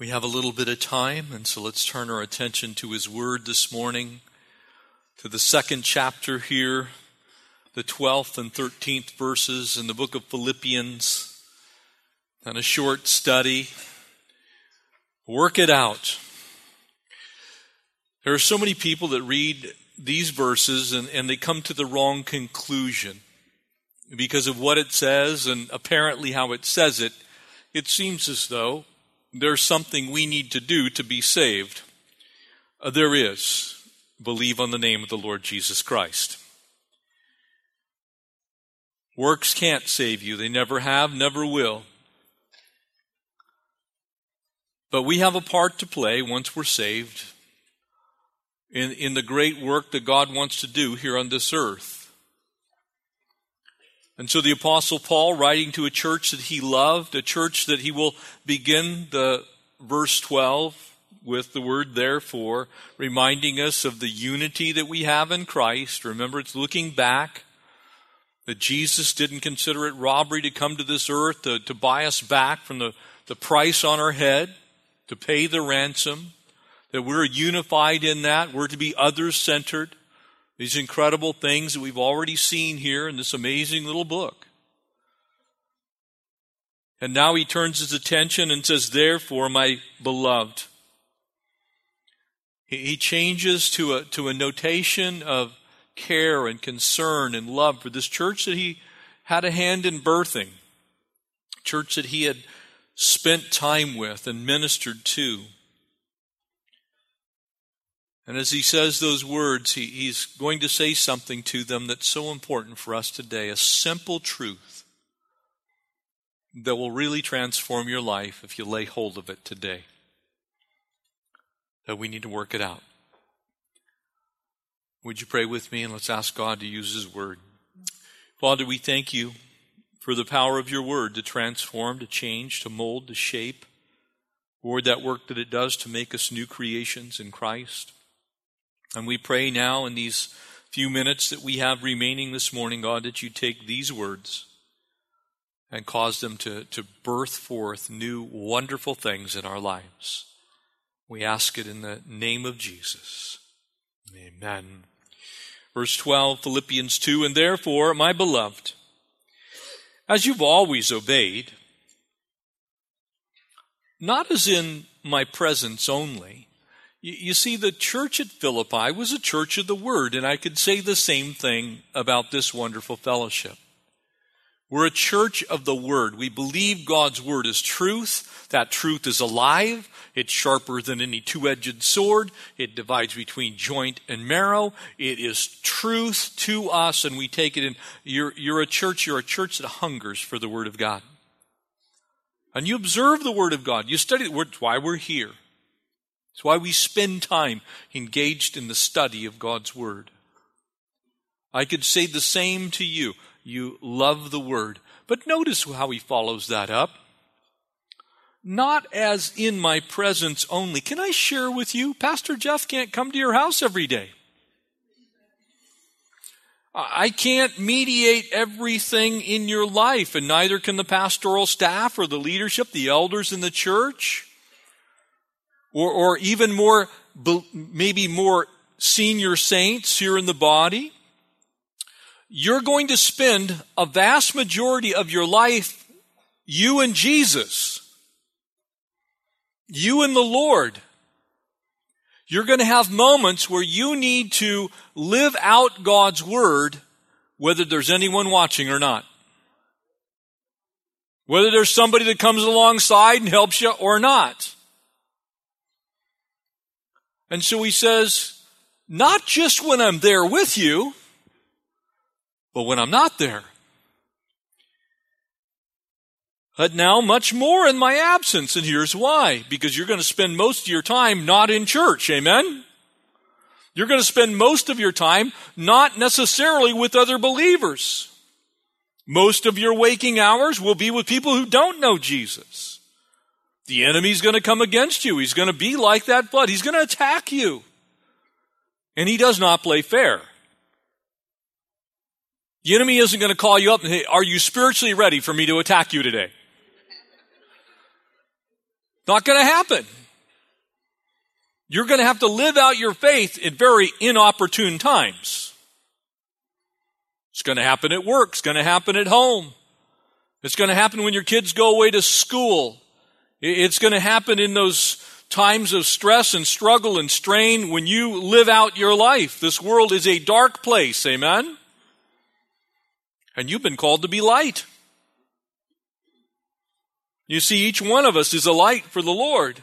We have a little bit of time, and so let's turn our attention to His Word this morning, to the second chapter here, the 12th and 13th verses in the book of Philippians, and a short study. Work it out. There are so many people that read these verses and, and they come to the wrong conclusion because of what it says and apparently how it says it. It seems as though there's something we need to do to be saved. Uh, there is. Believe on the name of the Lord Jesus Christ. Works can't save you. They never have, never will. But we have a part to play once we're saved in, in the great work that God wants to do here on this earth. And so the apostle Paul writing to a church that he loved, a church that he will begin the verse 12 with the word therefore, reminding us of the unity that we have in Christ. Remember, it's looking back that Jesus didn't consider it robbery to come to this earth to, to buy us back from the, the price on our head, to pay the ransom, that we're unified in that. We're to be others centered. These incredible things that we've already seen here in this amazing little book. And now he turns his attention and says, Therefore, my beloved. He changes to a, to a notation of care and concern and love for this church that he had a hand in birthing, church that he had spent time with and ministered to. And as he says those words, he, he's going to say something to them that's so important for us today a simple truth that will really transform your life if you lay hold of it today. That we need to work it out. Would you pray with me and let's ask God to use His Word? Father, we thank you for the power of your Word to transform, to change, to mold, to shape. Lord, that work that it does to make us new creations in Christ. And we pray now in these few minutes that we have remaining this morning, God, that you take these words and cause them to, to birth forth new, wonderful things in our lives. We ask it in the name of Jesus. Amen. Verse 12, Philippians 2 And therefore, my beloved, as you've always obeyed, not as in my presence only, you see, the church at Philippi was a church of the Word, and I could say the same thing about this wonderful fellowship. We're a church of the Word. We believe God's Word is truth. That truth is alive. It's sharper than any two edged sword. It divides between joint and marrow. It is truth to us, and we take it in. You're, you're a church, you're a church that hungers for the Word of God. And you observe the Word of God. You study the Word. Why we're here. It's why we spend time engaged in the study of God's Word. I could say the same to you. You love the Word. But notice how he follows that up. Not as in my presence only. Can I share with you? Pastor Jeff can't come to your house every day. I can't mediate everything in your life, and neither can the pastoral staff or the leadership, the elders in the church or, or even more, maybe more senior saints here in the body, you're going to spend a vast majority of your life, you and Jesus, you and the Lord. You're going to have moments where you need to live out God's Word, whether there's anyone watching or not. Whether there's somebody that comes alongside and helps you or not. And so he says, not just when I'm there with you, but when I'm not there. But now much more in my absence, and here's why. Because you're going to spend most of your time not in church, amen? You're going to spend most of your time not necessarily with other believers. Most of your waking hours will be with people who don't know Jesus. The enemy's going to come against you. He's going to be like that flood. He's going to attack you. And he does not play fair. The enemy isn't going to call you up and say, Are you spiritually ready for me to attack you today? Not going to happen. You're going to have to live out your faith at very inopportune times. It's going to happen at work. It's going to happen at home. It's going to happen when your kids go away to school. It's going to happen in those times of stress and struggle and strain when you live out your life. This world is a dark place. Amen? And you've been called to be light. You see, each one of us is a light for the Lord.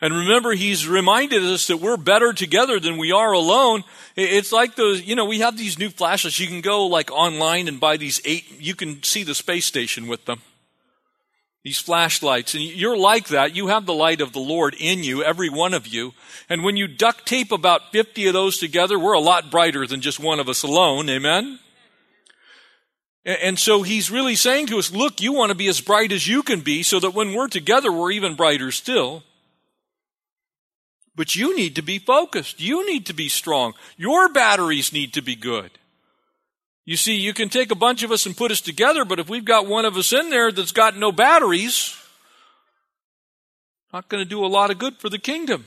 And remember, he's reminded us that we're better together than we are alone. It's like those, you know, we have these new flashlights. You can go like online and buy these eight, you can see the space station with them. These flashlights. And you're like that. You have the light of the Lord in you, every one of you. And when you duct tape about 50 of those together, we're a lot brighter than just one of us alone. Amen? And so he's really saying to us, look, you want to be as bright as you can be so that when we're together, we're even brighter still. But you need to be focused. You need to be strong. Your batteries need to be good. You see, you can take a bunch of us and put us together, but if we've got one of us in there that's got no batteries, not going to do a lot of good for the kingdom.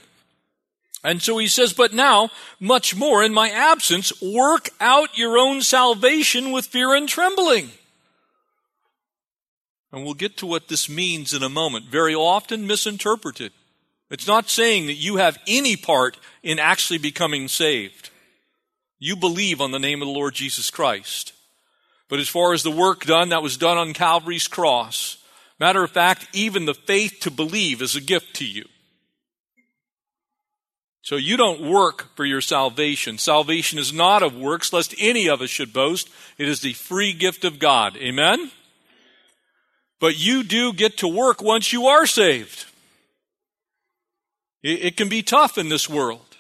And so he says, but now, much more in my absence, work out your own salvation with fear and trembling. And we'll get to what this means in a moment. Very often misinterpreted. It's not saying that you have any part in actually becoming saved. You believe on the name of the Lord Jesus Christ. But as far as the work done, that was done on Calvary's cross. Matter of fact, even the faith to believe is a gift to you. So you don't work for your salvation. Salvation is not of works, lest any of us should boast. It is the free gift of God. Amen? But you do get to work once you are saved. It, can be tough in this world.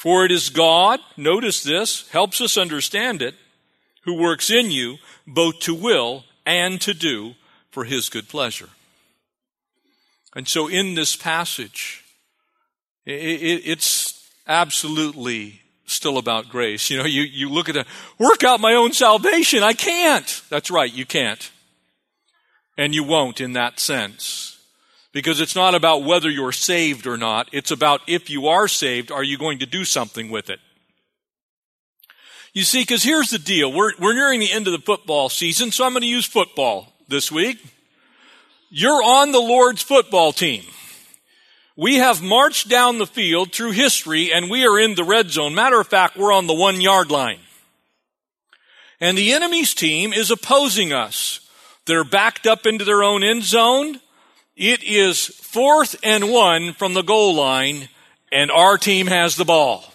For it is God, notice this, helps us understand it, who works in you both to will and to do for his good pleasure. And so in this passage, it, it, it's absolutely still about grace. You know, you, you look at it, work out my own salvation. I can't. That's right, you can't. And you won't in that sense. Because it's not about whether you're saved or not. It's about if you are saved, are you going to do something with it? You see, because here's the deal. We're, we're nearing the end of the football season, so I'm going to use football this week. You're on the Lord's football team. We have marched down the field through history and we are in the red zone. Matter of fact, we're on the one yard line. And the enemy's team is opposing us. They're backed up into their own end zone. It is fourth and one from the goal line, and our team has the ball.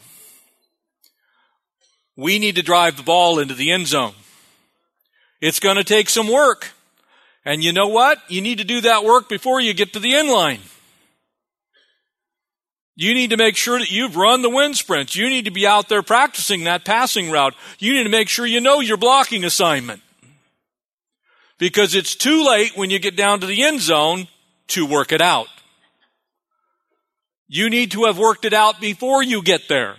We need to drive the ball into the end zone. It's going to take some work. And you know what? You need to do that work before you get to the end line. You need to make sure that you've run the wind sprints. You need to be out there practicing that passing route. You need to make sure you know your blocking assignment. Because it's too late when you get down to the end zone to work it out. You need to have worked it out before you get there.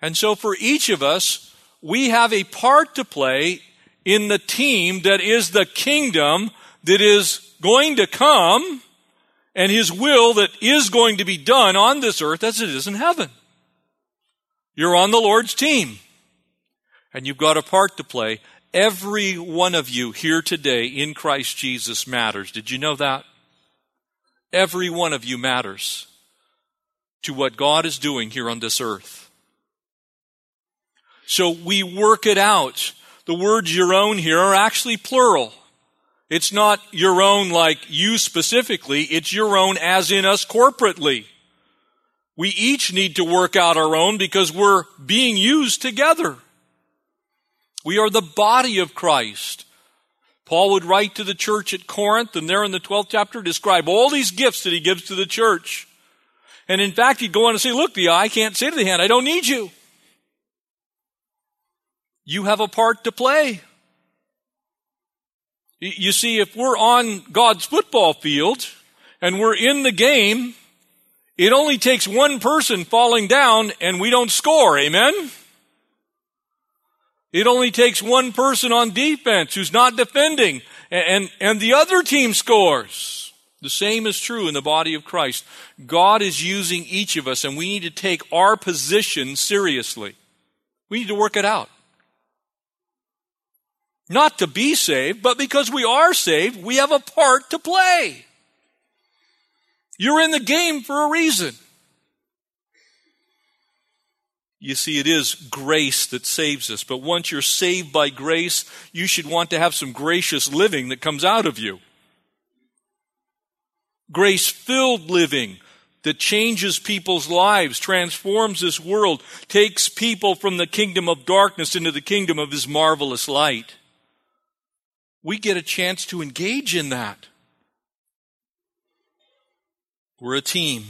And so for each of us, we have a part to play in the team that is the kingdom that is going to come and his will that is going to be done on this earth as it is in heaven. You're on the Lord's team and you've got a part to play Every one of you here today in Christ Jesus matters. Did you know that? Every one of you matters to what God is doing here on this earth. So we work it out. The words your own here are actually plural. It's not your own like you specifically, it's your own as in us corporately. We each need to work out our own because we're being used together. We are the body of Christ. Paul would write to the church at Corinth, and there in the 12th chapter describe all these gifts that he gives to the church. And in fact, he'd go on and say, look, the eye can't say to the hand, I don't need you. You have a part to play. You see, if we're on God's football field and we're in the game, it only takes one person falling down and we don't score. Amen? It only takes one person on defense who's not defending, and, and the other team scores. The same is true in the body of Christ. God is using each of us and we need to take our position seriously. We need to work it out. Not to be saved, but because we are saved, we have a part to play. You're in the game for a reason. You see, it is grace that saves us. But once you're saved by grace, you should want to have some gracious living that comes out of you. Grace filled living that changes people's lives, transforms this world, takes people from the kingdom of darkness into the kingdom of his marvelous light. We get a chance to engage in that. We're a team.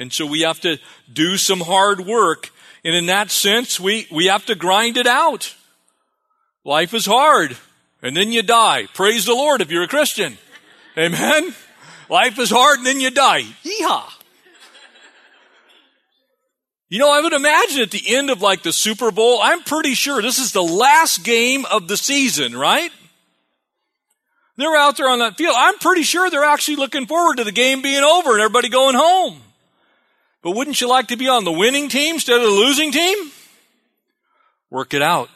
And so we have to do some hard work. And in that sense, we, we have to grind it out. Life is hard. And then you die. Praise the Lord if you're a Christian. Amen. Life is hard and then you die. Yeehaw. You know, I would imagine at the end of like the Super Bowl, I'm pretty sure this is the last game of the season, right? They're out there on that field. I'm pretty sure they're actually looking forward to the game being over and everybody going home. But wouldn't you like to be on the winning team instead of the losing team? Work it out.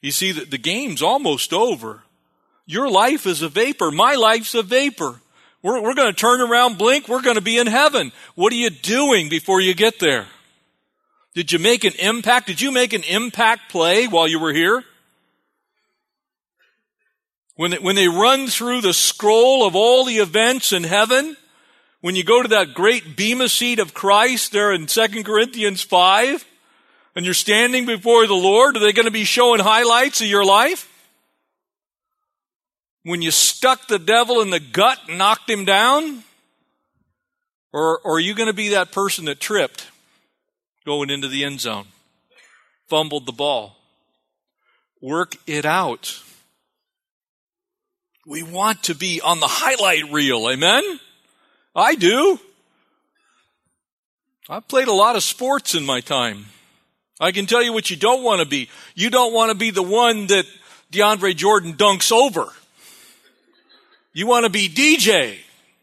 You see, the, game's almost over. Your life is a vapor. My life's a vapor. We're, we're going to turn around, blink. We're going to be in heaven. What are you doing before you get there? Did you make an impact? Did you make an impact play while you were here? When they, when they run through the scroll of all the events in heaven, when you go to that great bema seat of Christ there in 2 Corinthians 5, and you're standing before the Lord, are they going to be showing highlights of your life? When you stuck the devil in the gut and knocked him down? Or, or are you going to be that person that tripped going into the end zone? Fumbled the ball. Work it out. We want to be on the highlight reel, amen? I do. I've played a lot of sports in my time. I can tell you what you don't want to be. You don't want to be the one that DeAndre Jordan dunks over. You want to be DJ,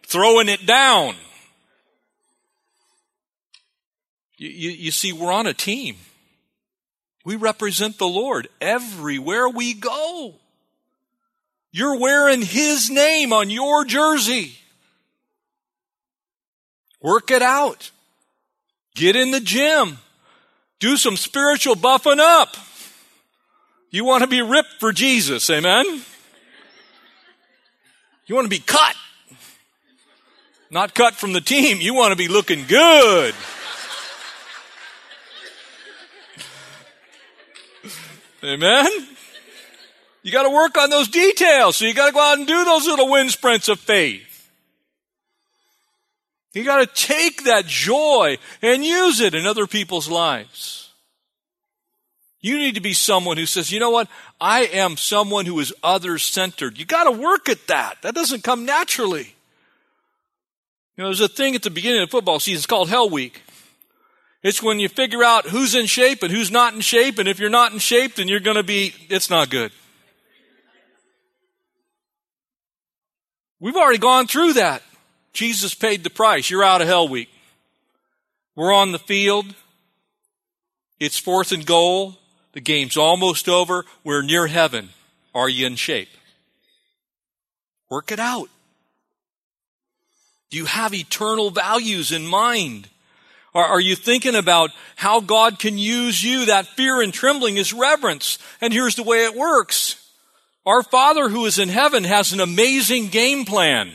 throwing it down. You, you, you, see, we're on a team. We represent the Lord everywhere we go. You're wearing His name on your jersey. Work it out. Get in the gym. Do some spiritual buffing up. You want to be ripped for Jesus, amen? You want to be cut. Not cut from the team. You want to be looking good. Amen? You got to work on those details. So you got to go out and do those little wind sprints of faith. You got to take that joy and use it in other people's lives. You need to be someone who says, you know what? I am someone who is others centered. You got to work at that. That doesn't come naturally. You know, there's a thing at the beginning of football season. It's called Hell Week. It's when you figure out who's in shape and who's not in shape. And if you're not in shape, then you're going to be, it's not good. We've already gone through that. Jesus paid the price. You're out of hell week. We're on the field. It's fourth and goal. The game's almost over. We're near heaven. Are you in shape? Work it out. Do you have eternal values in mind? Are, are you thinking about how God can use you? That fear and trembling is reverence. And here's the way it works. Our Father who is in heaven has an amazing game plan.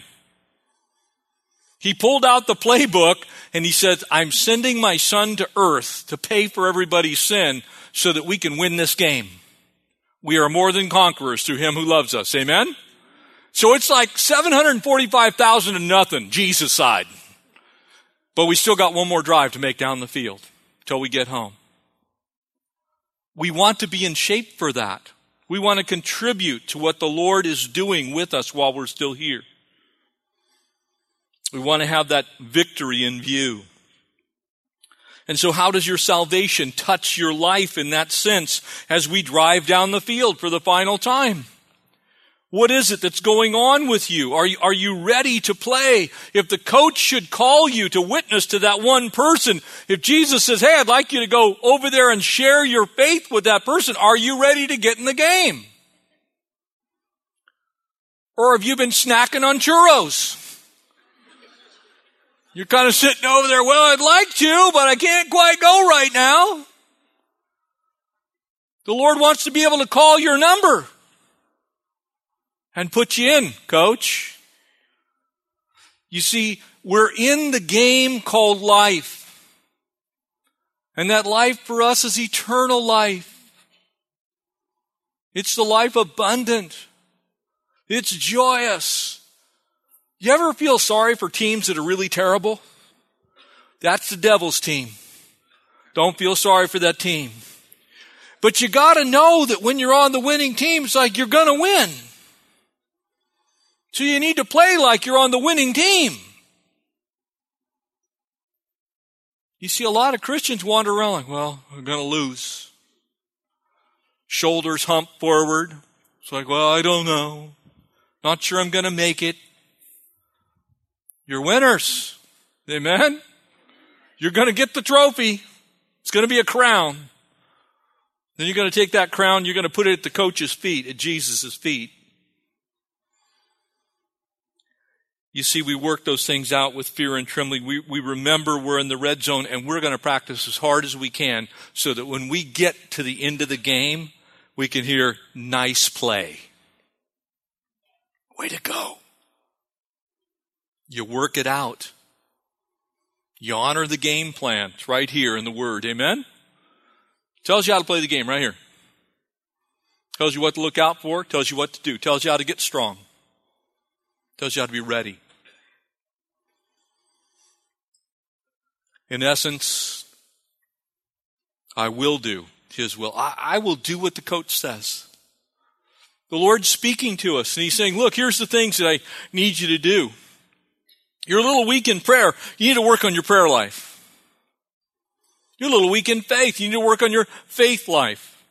He pulled out the playbook and he said, I'm sending my son to earth to pay for everybody's sin so that we can win this game. We are more than conquerors through him who loves us. Amen? So it's like 745,000 to nothing, Jesus side. But we still got one more drive to make down the field till we get home. We want to be in shape for that. We want to contribute to what the Lord is doing with us while we're still here. We want to have that victory in view. And so how does your salvation touch your life in that sense as we drive down the field for the final time? What is it that's going on with you? Are you, are you ready to play? If the coach should call you to witness to that one person, if Jesus says, hey, I'd like you to go over there and share your faith with that person, are you ready to get in the game? Or have you been snacking on churros? You're kind of sitting over there, well, I'd like to, but I can't quite go right now. The Lord wants to be able to call your number and put you in, coach. You see, we're in the game called life. And that life for us is eternal life. It's the life abundant. It's joyous. You ever feel sorry for teams that are really terrible? That's the devil's team. Don't feel sorry for that team. But you gotta know that when you're on the winning team, it's like you're gonna win. So you need to play like you're on the winning team. You see, a lot of Christians wander around like, well, I'm going to lose. Shoulders hump forward. It's like, well, I don't know. Not sure I'm to make it. You're winners. Amen? You're going to get the trophy. It's going to be a crown. Then you're going to take that crown, you're going to put it at the coach's feet, at Jesus' feet. You see, we work those things out with fear and trembling. We, we remember we're in the red zone and we're going to practice as hard as we can so that when we get to the end of the game, we can hear, nice play. Way to go. You work it out. You honor the game plan. It's right here in the Word. Amen? Tells you how to play the game right here. Tells you what to look out for. Tells you what to do. Tells you how to get strong. Tells you how to be ready. In essence, I will do His will. I, I, will do what the coach says. The Lord's speaking to us, and He's saying, Look, here's the things that I need you to do. You're a little weak in prayer. You need to work on your prayer life. You're a little weak in faith. You need to work on your faith life.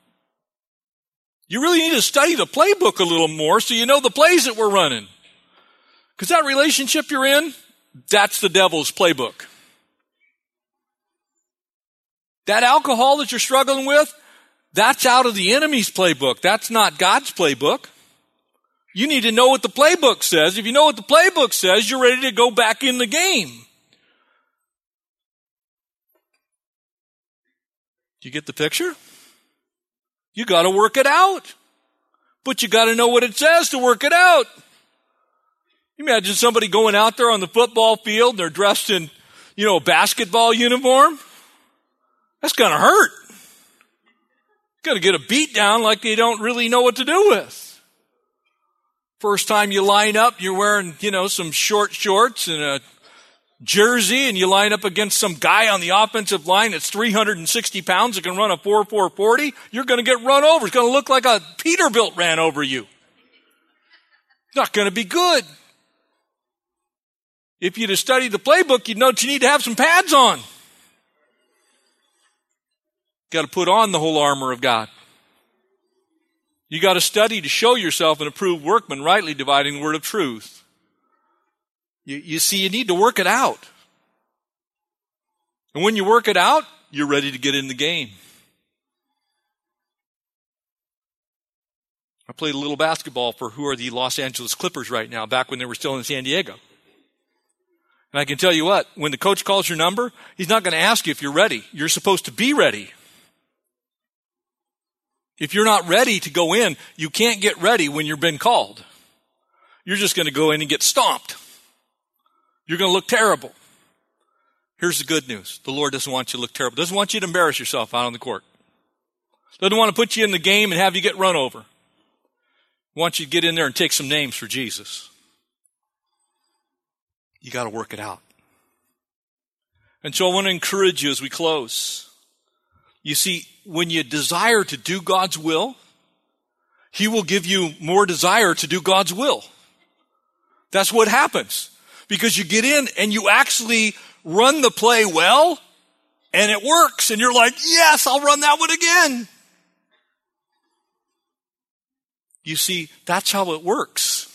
You really need to study the playbook a little more so you know the plays that we're running. Because that relationship you're in, that's the devil's playbook. That alcohol that you're struggling with, that's out of the enemy's playbook. That's not God's playbook. You need to know what the playbook says. If you know what the playbook says, you're ready to go back in the game. Do you get the picture? You gotta work it out. But you gotta know what it says to work it out. Imagine somebody going out there on the football field, and they're dressed in, you know, a basketball uniform. That's gonna hurt. Gonna get a beat down like they don't really know what to do with. First time you line up, you're wearing, you know, some short shorts and a jersey and you line up against some guy on the offensive line that's 360 pounds that can run a 4 4 40, you're going to get run over. It's going to look like a Peterbilt ran over you. Not going to be good. If you'd have studied the playbook, you'd know that you need to have some pads on. Got to put on the whole armor of God. You got to study to show yourself an approved workman, rightly dividing the word of truth. You, you see, you need to work it out. And when you work it out, you're ready to get in the game. I played a little basketball for who are the Los Angeles Clippers right now, back when they were still in San Diego. And I can tell you what, when the coach calls your number, he's not going to ask you if you're ready. You're supposed to be ready. If you're not ready to go in, you can't get ready when you've been called. You're just going to go in and get stomped. You're going to look terrible. Here's the good news. The Lord doesn't want you to look terrible. Doesn't want you to embarrass yourself out on the court. Doesn't want to put you in the game and have you get run over. Wants you to get in there and take some names for Jesus. You got to work it out. And so I want to encourage you as we close. You see, when you desire to do God's will, He will give you more desire to do God's will. That's what happens. Because you get in and you actually run the play well and it works and you're like, yes, I'll run that one again. You see, that's how it works.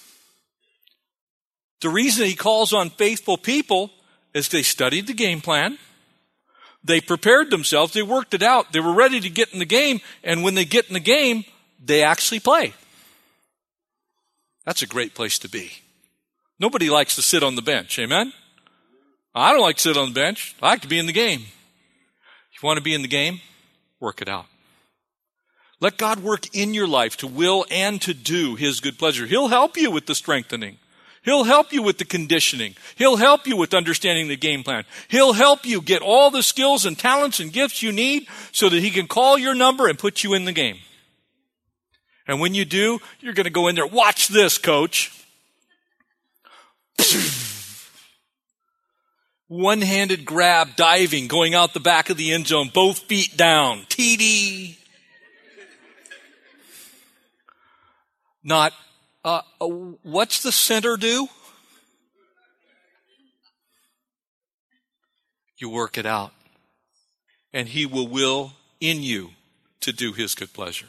The reason he calls on faithful people is they studied the game plan. They prepared themselves. They worked it out. They were ready to get in the game. And when they get in the game, they actually play. That's a great place to be. Nobody likes to sit on the bench. Amen? I don't like to sit on the bench. I like to be in the game. If you want to be in the game, work it out. Let God work in your life to will and to do His good pleasure. He'll help you with the strengthening. He'll help you with the conditioning. He'll help you with understanding the game plan. He'll help you get all the skills and talents and gifts you need so that He can call your number and put you in the game. And when you do, you're going to go in there, watch this, coach. One handed grab, diving, going out the back of the end zone, both feet down. TD. Not, uh, what's the center do? You work it out. And he will will in you to do his good pleasure.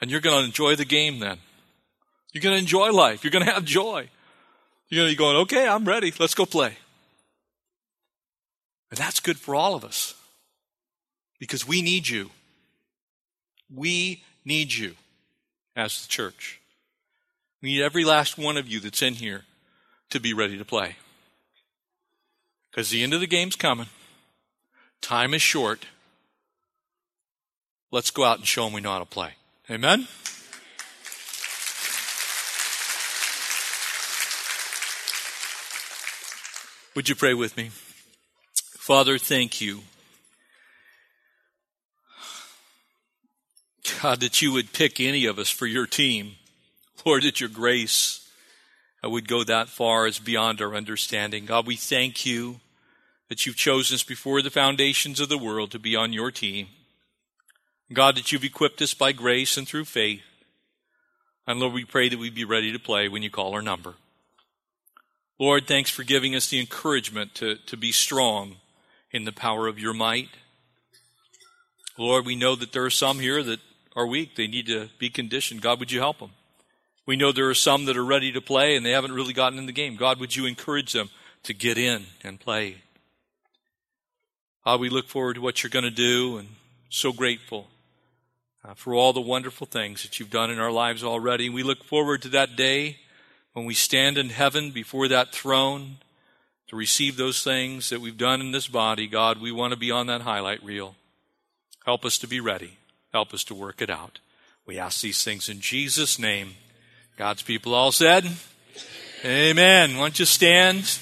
And you're going to enjoy the game then. You're going to enjoy life. You're going to have joy. You're going to be going, okay, I'm ready. Let's go play. And that's good for all of us because we need you. We need you as the church. We need every last one of you that's in here to be ready to play. Because the end of the game's coming. Time is short. Let's go out and show them we know how to play. Amen? Would you pray with me? Father, thank you. God, that you would pick any of us for your team. Lord, that your grace uh, would go that far as beyond our understanding. God, we thank you that you've chosen us before the foundations of the world to be on your team. God, that you've equipped us by grace and through faith. And Lord, we pray that we be ready to play when you call our number. Lord, thanks for giving us the encouragement to, to be strong in the power of your might. Lord, we know that there are some here that are weak. They need to be conditioned. God, would you help them? We know there are some that are ready to play and they haven't really gotten in the game. God, would you encourage them to get in and play? God, we look forward to what you're going to do and so grateful uh, for all the wonderful things that you've done in our lives already. We look forward to that day when we stand in heaven before that throne to receive those things that we've done in this body. God, we want to be on that highlight reel. Help us to be ready. Help us to work it out. We ask these things in Jesus' name. God's people all said, Amen. Why don't you stand?